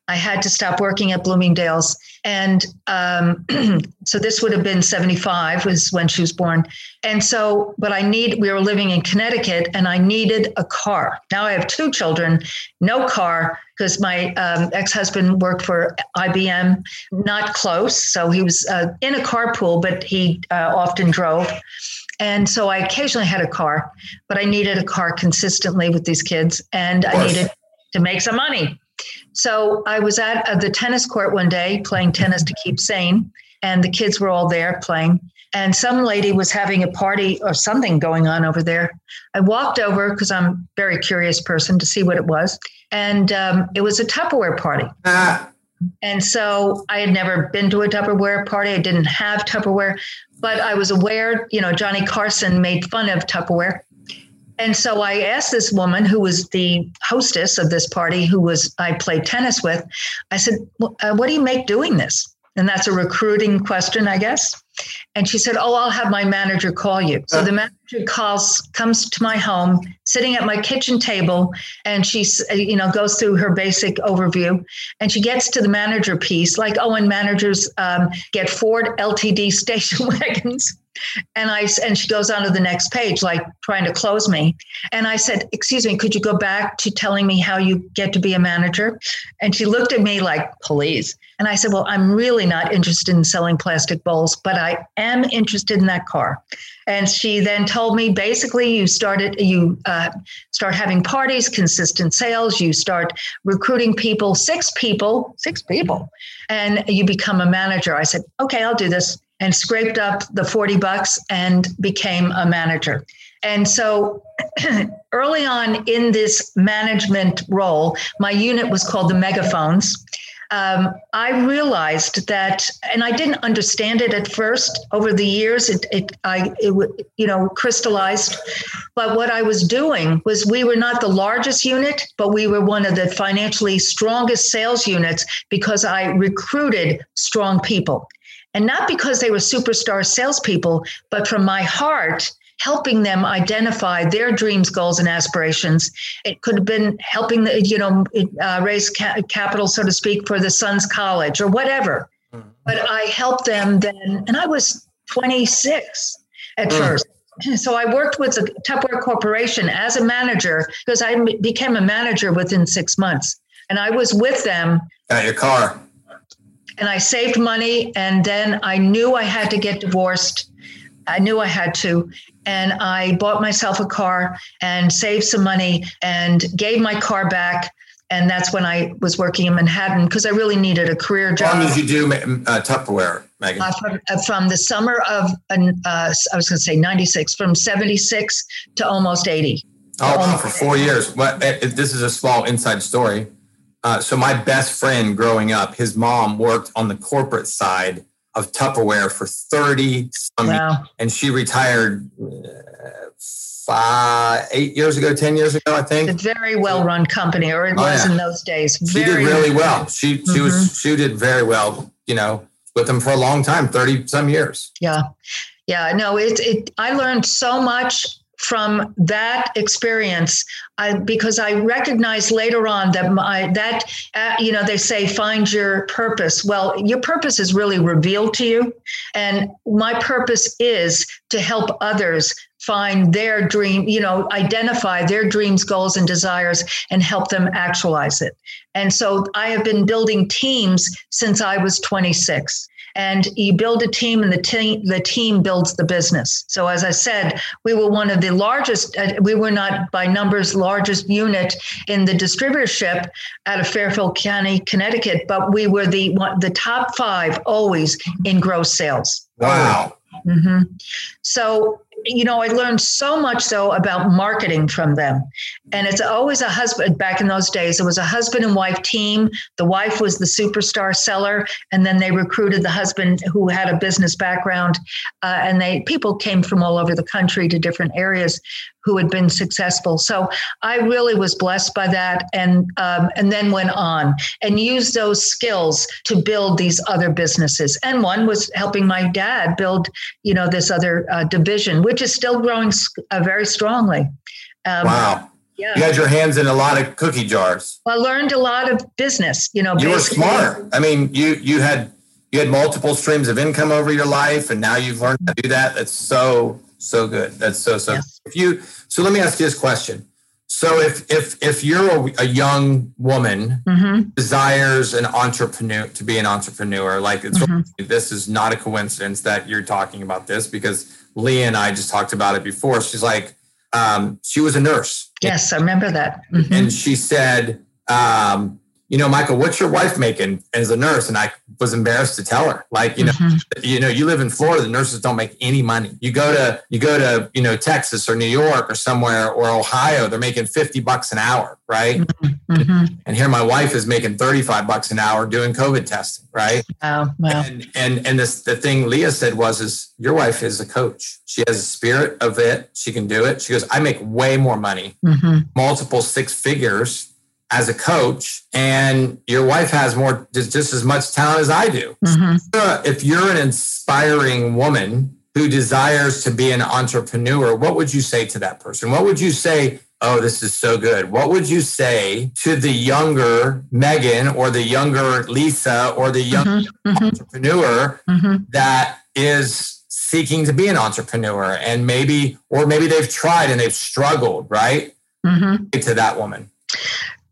I had to stop working at Bloomingdale's. And um, so this would have been 75 was when she was born. And so, but I need, we were living in Connecticut and I needed a car. Now I have two children, no car because my um, ex-husband worked for IBM, not close. So he was uh, in a carpool, but he uh, often drove. And so I occasionally had a car, but I needed a car consistently with these kids and I needed to make some money. So I was at uh, the tennis court one day playing tennis to keep sane, and the kids were all there playing. And some lady was having a party or something going on over there. I walked over because I'm a very curious person to see what it was. And um, it was a Tupperware party. Ah. And so I had never been to a Tupperware party. I didn't have Tupperware, but I was aware, you know, Johnny Carson made fun of Tupperware. And so I asked this woman who was the hostess of this party, who was I played tennis with. I said, uh, "What do you make doing this?" And that's a recruiting question, I guess. And she said, "Oh, I'll have my manager call you." So the manager calls, comes to my home, sitting at my kitchen table, and she, you know, goes through her basic overview, and she gets to the manager piece, like, "Oh, and managers um, get Ford LTD station wagons." And I and she goes on to the next page, like trying to close me. And I said, "Excuse me, could you go back to telling me how you get to be a manager?" And she looked at me like, "Please." And I said, "Well, I'm really not interested in selling plastic bowls, but I am interested in that car." And she then told me, basically, you started you uh, start having parties, consistent sales. You start recruiting people, six people, six people, and you become a manager. I said, "Okay, I'll do this." and scraped up the 40 bucks and became a manager. And so early on in this management role, my unit was called the megaphones. Um, I realized that, and I didn't understand it at first. Over the years, it, it, I, it, you know, crystallized. But what I was doing was, we were not the largest unit, but we were one of the financially strongest sales units because I recruited strong people. And not because they were superstar salespeople, but from my heart, helping them identify their dreams, goals, and aspirations. It could have been helping, the, you know, uh, raise ca- capital, so to speak, for the son's college or whatever. Mm-hmm. But I helped them then, and I was 26 at mm. first. So I worked with the Tupperware Corporation as a manager because I became a manager within six months, and I was with them. At your car and I saved money. And then I knew I had to get divorced. I knew I had to. And I bought myself a car and saved some money and gave my car back. And that's when I was working in Manhattan because I really needed a career job. How long did you do uh, Tupperware, Megan? Uh, from, uh, from, the summer of, uh, I was going to say 96, from 76 to almost 80. Oh, wow, for four years. Well, this is a small inside story. Uh, so my best friend growing up, his mom worked on the corporate side of Tupperware for 30 some wow. years, and she retired uh, five, eight years ago, 10 years ago, I think. It's a very well run company, or it oh, was yeah. in those days. Very she did really well. She, she mm-hmm. was, she did very well, you know, with them for a long time, 30 some years. Yeah. Yeah. No, it, it, I learned so much from that experience I, because I recognized later on that my that uh, you know they say find your purpose. Well, your purpose is really revealed to you, and my purpose is to help others find their dream, you know, identify their dreams, goals, and desires, and help them actualize it. And so I have been building teams since I was 26 and you build a team and the team the team builds the business. So as i said we were one of the largest uh, we were not by numbers largest unit in the distributorship out of fairfield county connecticut but we were the one, the top five always in gross sales. Wow. Mm-hmm. So you know, I learned so much though about marketing from them. And it's always a husband, back in those days, it was a husband and wife team. The wife was the superstar seller. And then they recruited the husband who had a business background. Uh, and they, people came from all over the country to different areas who had been successful. So I really was blessed by that, and um, and then went on and used those skills to build these other businesses. And one was helping my dad build, you know, this other uh, division, which is still growing uh, very strongly. Um, wow. Yeah. You had your hands in a lot of cookie jars. I learned a lot of business. You know, you were smart. I mean, you you had you had multiple streams of income over your life, and now you've learned to do that. That's so so good. That's so so. Yes. If you so, let me ask you this question. So, if if if you're a, a young woman mm-hmm. desires an entrepreneur to be an entrepreneur, like it's mm-hmm. this is not a coincidence that you're talking about this because Leah and I just talked about it before. She's like, um, she was a nurse. Yes, I remember that. Mm-hmm. And she said, um, you know, Michael, what's your wife making as a nurse? And I was embarrassed to tell her, like, you know, mm-hmm. you know, you live in Florida, the nurses don't make any money. You go to, you go to, you know, Texas or New York or somewhere or Ohio, they're making 50 bucks an hour. Right. Mm-hmm. mm-hmm. And here my wife is making 35 bucks an hour doing COVID testing. Right. Wow. wow. And, and, and this, the thing Leah said was, is your wife is a coach. She has a spirit of it. She can do it. She goes, I make way more money, mm-hmm. multiple six figures as a coach and your wife has more just, just as much talent as I do. Mm-hmm. If you're an inspiring woman who desires to be an entrepreneur, what would you say to that person? What would you say? Oh, this is so good. What would you say to the younger Megan or the younger Lisa or the young mm-hmm. mm-hmm. entrepreneur mm-hmm. that is seeking to be an entrepreneur and maybe, or maybe they've tried and they've struggled, right? Mm-hmm. To that woman.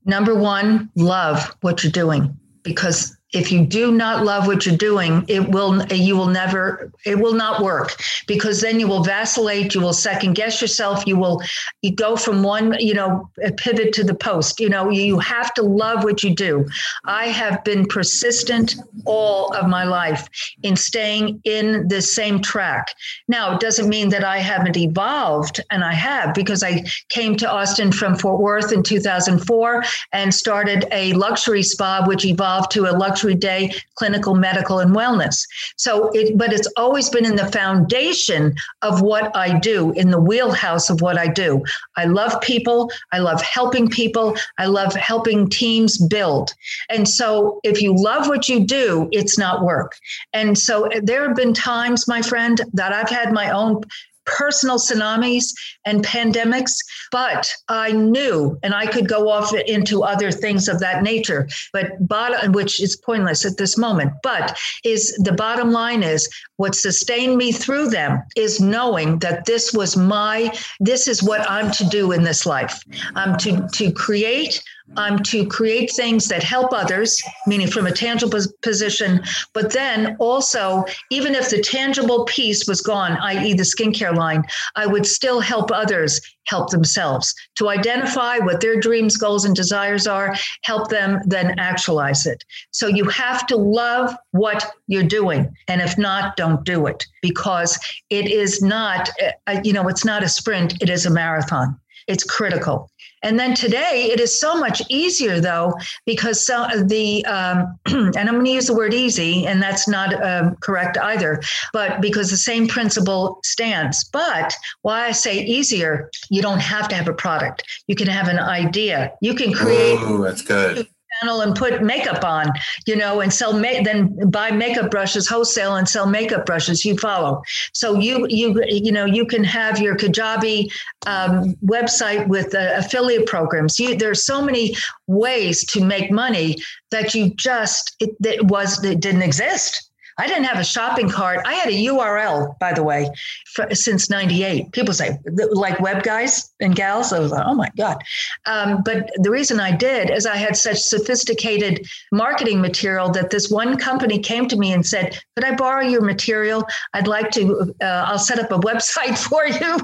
Number one, love what you're doing because if you do not love what you're doing it will you will never it will not work because then you will vacillate you will second guess yourself you will you go from one you know pivot to the post. You know you have to love what you do. I have been persistent all of my life in staying in the same track. Now it doesn't mean that i haven't evolved and i have because i came to austin from fort worth in 2004 and started a luxury spa which evolved to a luxury day clinical medical and wellness. So it but it's always been in the foundation of what i do in the wheelhouse of what i do. I love people. I love helping people. I love helping teams build. And so if you love what you do it's not work. And so there have been times my friend that i've had my own personal tsunamis and pandemics, but I knew, and I could go off into other things of that nature, but bottom, which is pointless at this moment. But is the bottom line is what sustained me through them is knowing that this was my, this is what I'm to do in this life. I'm to to create um, to create things that help others, meaning from a tangible position, but then also, even if the tangible piece was gone, i.e., the skincare line, I would still help others help themselves to identify what their dreams, goals, and desires are, help them then actualize it. So you have to love what you're doing. And if not, don't do it because it is not, uh, you know, it's not a sprint, it is a marathon. It's critical. And then today, it is so much easier though, because so the, um, and I'm going to use the word easy, and that's not um, correct either, but because the same principle stands. But why I say easier, you don't have to have a product. You can have an idea. You can create. Oh, that's good channel and put makeup on, you know, and sell ma- then buy makeup brushes wholesale and sell makeup brushes. You follow. So you you you know you can have your Kajabi um, website with uh, affiliate programs. You, there's so many ways to make money that you just it, it was it didn't exist I didn't have a shopping cart. I had a URL, by the way, for, since 98. People say, like web guys and gals. I was like, oh my God. Um, but the reason I did is I had such sophisticated marketing material that this one company came to me and said, could I borrow your material? I'd like to, uh, I'll set up a website for you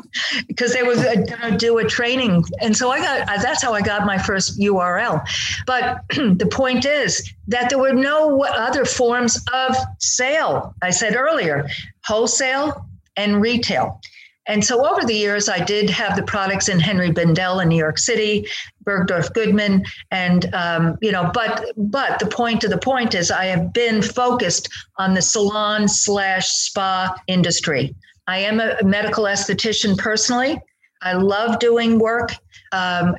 because they were going to do a training. And so I got, that's how I got my first URL. But the point is, that there were no other forms of sale. I said earlier, wholesale, and retail. And so over the years, I did have the products in Henri Bendel in New York City, Bergdorf Goodman, and um, you know, but but the point of the point is, I have been focused on the salon slash spa industry. I am a medical esthetician personally. I love doing work um,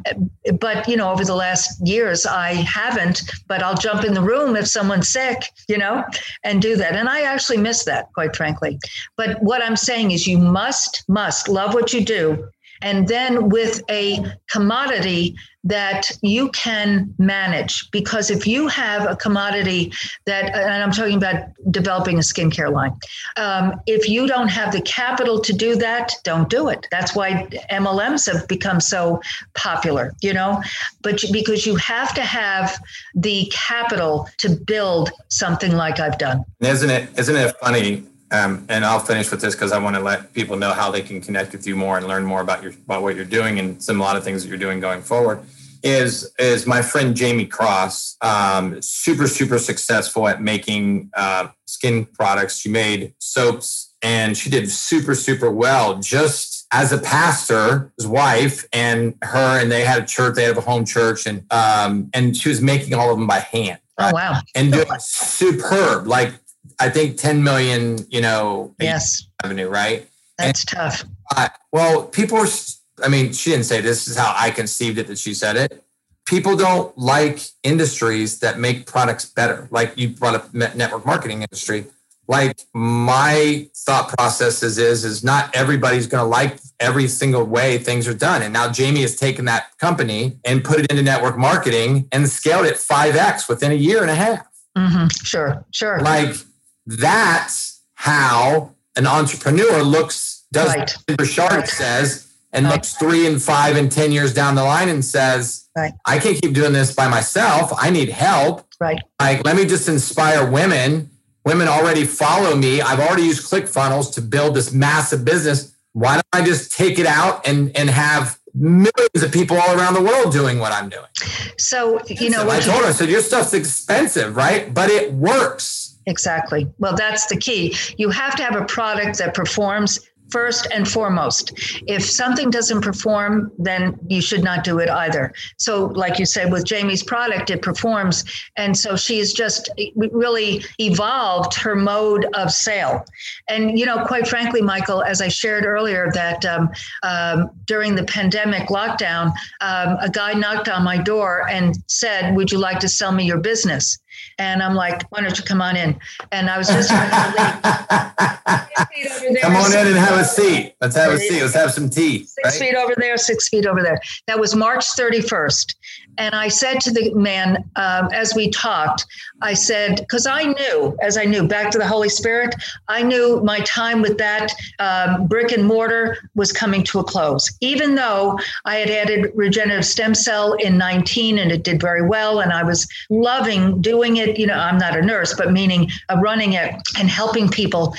but you know, over the last years, I haven't. But I'll jump in the room if someone's sick, you know, and do that. And I actually miss that, quite frankly. But what I'm saying is, you must, must love what you do, and then with a commodity that you can manage. Because if you have a commodity that, and I'm talking about developing a skincare line, um, if you don't have the capital to do that, don't do it. That's why MLMs have become so popular, you know, but because you have to have the capital to build something like I've done. Isn't it, isn't it funny? Um, and I'll finish with this because I want to let people know how they can connect with you more and learn more about your about what you're doing and some a lot of things that you're doing going forward. Is is my friend Jamie Cross, um, super super successful at making uh, skin products. She made soaps and she did super super well. Just as a pastor, his wife and her, and they had a church. They have a home church, and um, and she was making all of them by hand. Right? Oh wow! And doing superb, like I think 10 million, you know, yes, revenue, right? That's and, tough. Uh, well, people are, I mean, she didn't say this is how I conceived it that she said it. People don't like industries that make products better. Like you brought up network marketing industry. Like my thought process is, is, is not everybody's going to like every single way things are done. And now Jamie has taken that company and put it into network marketing and scaled it 5X within a year and a half. Mm-hmm. Sure, sure. Like that's how an entrepreneur looks, does right. Richard right. says, and right. looks three and five and 10 years down the line and says, I can't keep doing this by myself. I need help. Right. Like, let me just inspire women. Women already follow me. I've already used ClickFunnels to build this massive business. Why don't I just take it out and, and have millions of people all around the world doing what I'm doing? So, you know, I told her, I said, your stuff's expensive, right? But it works. Exactly. Well, that's the key. You have to have a product that performs first and foremost. If something doesn't perform, then you should not do it either. So, like you said, with Jamie's product, it performs. And so she's just really evolved her mode of sale. And, you know, quite frankly, Michael, as I shared earlier, that um, um, during the pandemic lockdown, um, a guy knocked on my door and said, Would you like to sell me your business? And I'm like, why don't you come on in? And I was just come on in and have a seat. Let's have a seat. Let's have some tea. Six right? feet over there, six feet over there. That was March 31st. And I said to the man, um, as we talked, I said, because I knew, as I knew, back to the Holy Spirit, I knew my time with that um, brick and mortar was coming to a close. Even though I had added regenerative stem cell in 19 and it did very well, and I was loving doing it. You know, I'm not a nurse, but meaning uh, running it and helping people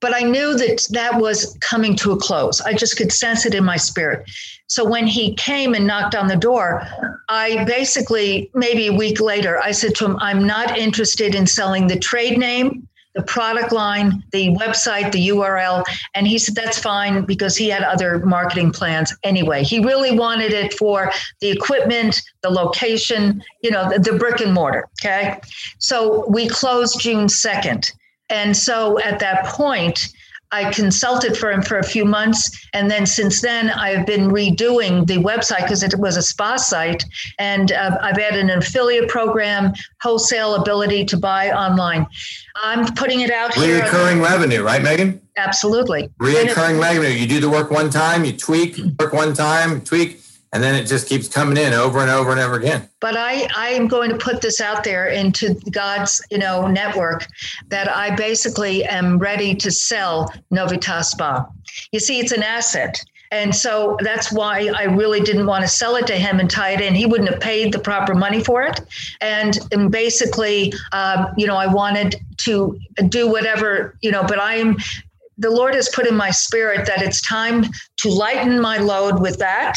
but I knew that that was coming to a close. I just could sense it in my spirit. So when he came and knocked on the door, I basically, maybe a week later, I said to him, I'm not interested in selling the trade name, the product line, the website, the URL. And he said, that's fine because he had other marketing plans anyway. He really wanted it for the equipment, the location, you know, the, the brick and mortar. Okay. So we closed June 2nd. And so at that point, I consulted for him for a few months. And then since then, I've been redoing the website because it was a spa site. And uh, I've added an affiliate program, wholesale ability to buy online. I'm putting it out here. Reoccurring revenue, right, Megan? Absolutely. Reoccurring revenue. You do the work one time, you tweak, work one time, tweak and then it just keeps coming in over and over and over again but i i am going to put this out there into god's you know network that i basically am ready to sell novitas spa you see it's an asset and so that's why I really didn't want to sell it to him and tie it in. He wouldn't have paid the proper money for it. And, and basically, um, you know, I wanted to do whatever, you know, but I am the Lord has put in my spirit that it's time to lighten my load with that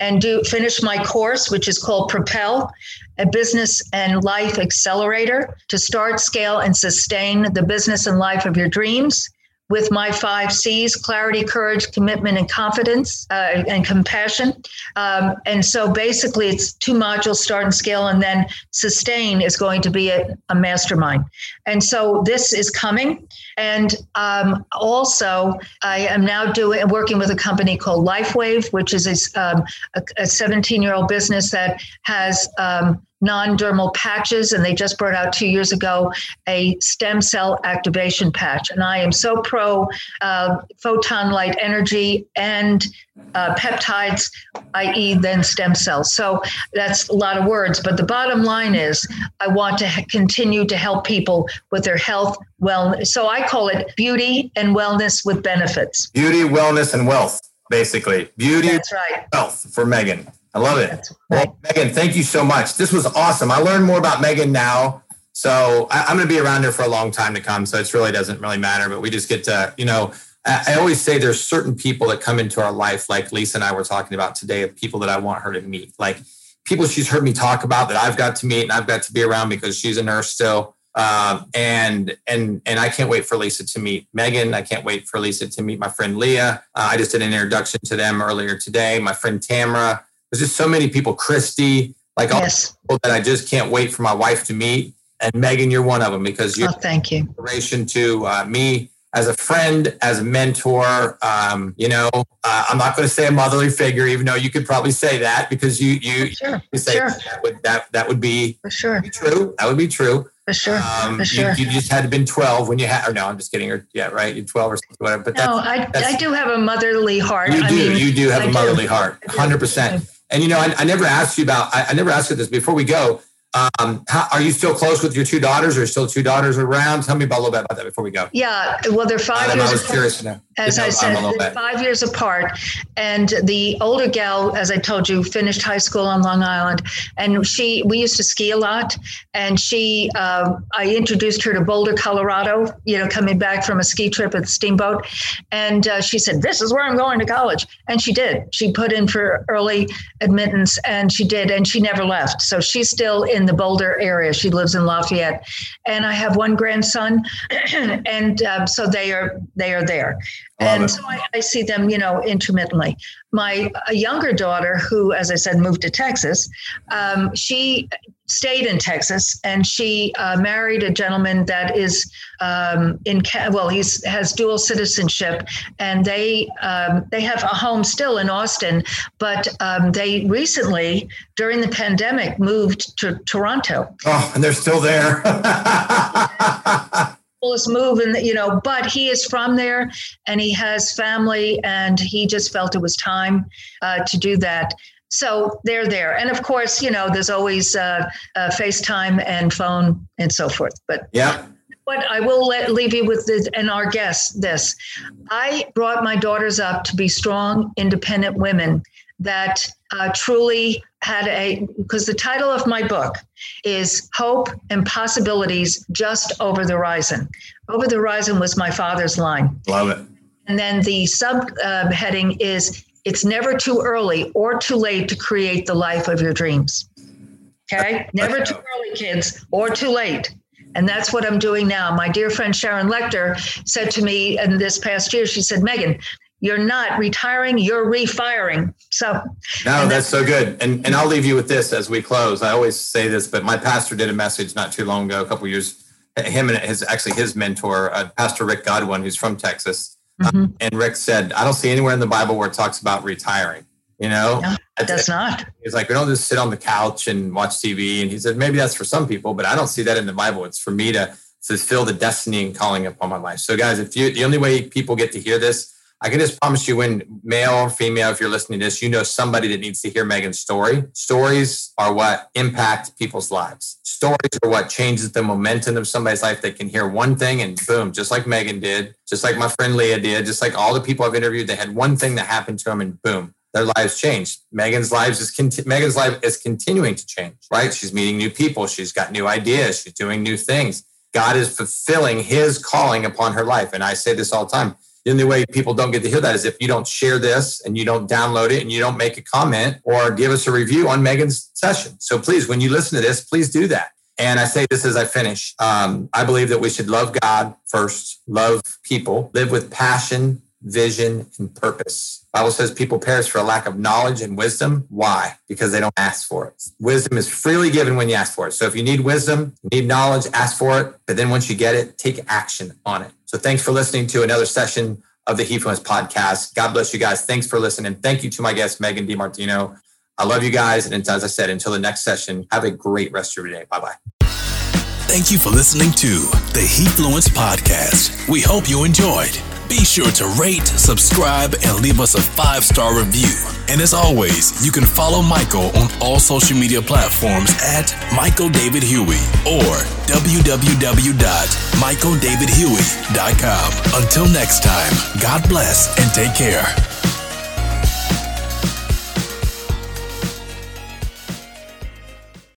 and do finish my course, which is called Propel, a business and life accelerator to start, scale, and sustain the business and life of your dreams with my five C's clarity, courage, commitment, and confidence uh, and compassion. Um, and so basically, it's two modules start and scale, and then sustain is going to be a, a mastermind. And so this is coming. And um, also, I am now doing working with a company called LifeWave, which is a, um, a 17 year old business that has um, non-dermal patches and they just brought out two years ago a stem cell activation patch. And i am so pro uh, photon light energy and uh, peptides i.e then stem cells. So that's a lot of words but the bottom line is i want to ha- continue to help people with their health wellness so i call it beauty and wellness with benefits beauty wellness and wealth basically beauty that's right wealth for megan I love it. Well, Megan, thank you so much. This was awesome. I learned more about Megan now. So I, am going to be around here for a long time to come. So it really doesn't really matter, but we just get to, you know, I, I always say there's certain people that come into our life, like Lisa and I were talking about today, of people that I want her to meet. Like people she's heard me talk about that I've got to meet and I've got to be around because she's a nurse still. Um, and and and I can't wait for Lisa to meet Megan. I can't wait for Lisa to meet my friend Leah. Uh, I just did an introduction to them earlier today. My friend Tamara. There's just so many people, Christy, like all yes. people that I just can't wait for my wife to meet. And Megan, you're one of them because you're oh, thank you. Inspiration to uh, me as a friend, as a mentor. Um, you know, uh, I'm not going to say a motherly figure, even though you could probably say that because you you, sure. you say sure. that would that that would be for sure be true. That would be true. For sure. Um, For sure. You, you, just had to been 12 when you had, or no, I'm just kidding. Or yeah, right. You're 12 or something, whatever. But no, I, I do have a motherly heart. You do. I mean, you do have I a motherly do. heart. 100%. And you know, I, I never asked you about. I, I, never asked you this before we go. Um, how, are you still close with your two daughters, or still two daughters around? Tell me about a little bit about that before we go. Yeah, well, they're five years. I was curious to know. As I said, five years apart, and the older gal, as I told you, finished high school on Long Island, and she we used to ski a lot, and she uh, I introduced her to Boulder, Colorado. You know, coming back from a ski trip at the steamboat, and uh, she said, "This is where I'm going to college," and she did. She put in for early admittance, and she did, and she never left. So she's still in the Boulder area. She lives in Lafayette, and I have one grandson, and um, so they are they are there, and so I, I, see them, you know, intermittently. My younger daughter, who, as I said, moved to Texas, um, she stayed in Texas, and she uh, married a gentleman that is um, in well, he's has dual citizenship, and they um, they have a home still in Austin, but um, they recently during the pandemic moved to Toronto. Oh, and they're still there. move and you know but he is from there and he has family and he just felt it was time uh, to do that. So they're there. And of course you know there's always uh, uh, facetime and phone and so forth but yeah. But I will let, leave you with this, and our guests this. I brought my daughters up to be strong, independent women that uh, truly had a, because the title of my book is Hope and Possibilities Just Over the Horizon. Over the Horizon was my father's line. Love it. And then the subheading uh, is It's Never Too Early or Too Late to Create the Life of Your Dreams. Okay? Never too early, kids, or too late. And that's what I'm doing now. My dear friend Sharon Lechter said to me in this past year, she said, Megan, you're not retiring, you're refiring. So No, that's, that's so good. And and I'll leave you with this as we close. I always say this, but my pastor did a message not too long ago, a couple years. Him and his actually his mentor, uh, Pastor Rick Godwin, who's from Texas. Mm-hmm. Um, and Rick said, I don't see anywhere in the Bible where it talks about retiring. You know, no, it does not. He's like, we don't just sit on the couch and watch TV. And he said, maybe that's for some people, but I don't see that in the Bible. It's for me to fulfill the destiny and calling upon my life. So, guys, if you the only way people get to hear this, I can just promise you, when male or female, if you're listening to this, you know somebody that needs to hear Megan's story. Stories are what impact people's lives. Stories are what changes the momentum of somebody's life. They can hear one thing and boom, just like Megan did, just like my friend Leah did, just like all the people I've interviewed, they had one thing that happened to them and boom, their lives changed. Megan's lives is conti- Megan's life is continuing to change, right? She's meeting new people. She's got new ideas. She's doing new things. God is fulfilling his calling upon her life. And I say this all the time. The only way people don't get to hear that is if you don't share this and you don't download it and you don't make a comment or give us a review on Megan's session. So please, when you listen to this, please do that. And I say this as I finish. Um, I believe that we should love God first, love people, live with passion, vision, and purpose. Bible says people perish for a lack of knowledge and wisdom. Why? Because they don't ask for it. Wisdom is freely given when you ask for it. So if you need wisdom, need knowledge, ask for it. But then once you get it, take action on it. So thanks for listening to another session of the Hefluence podcast. God bless you guys. Thanks for listening. Thank you to my guest, Megan DiMartino. I love you guys. And as I said, until the next session, have a great rest of your day. Bye bye. Thank you for listening to the Hefluence podcast. We hope you enjoyed. Be sure to rate, subscribe, and leave us a five star review. And as always, you can follow Michael on all social media platforms at Michael David Huey or www.michaeldavidhuey.com. Until next time, God bless and take care.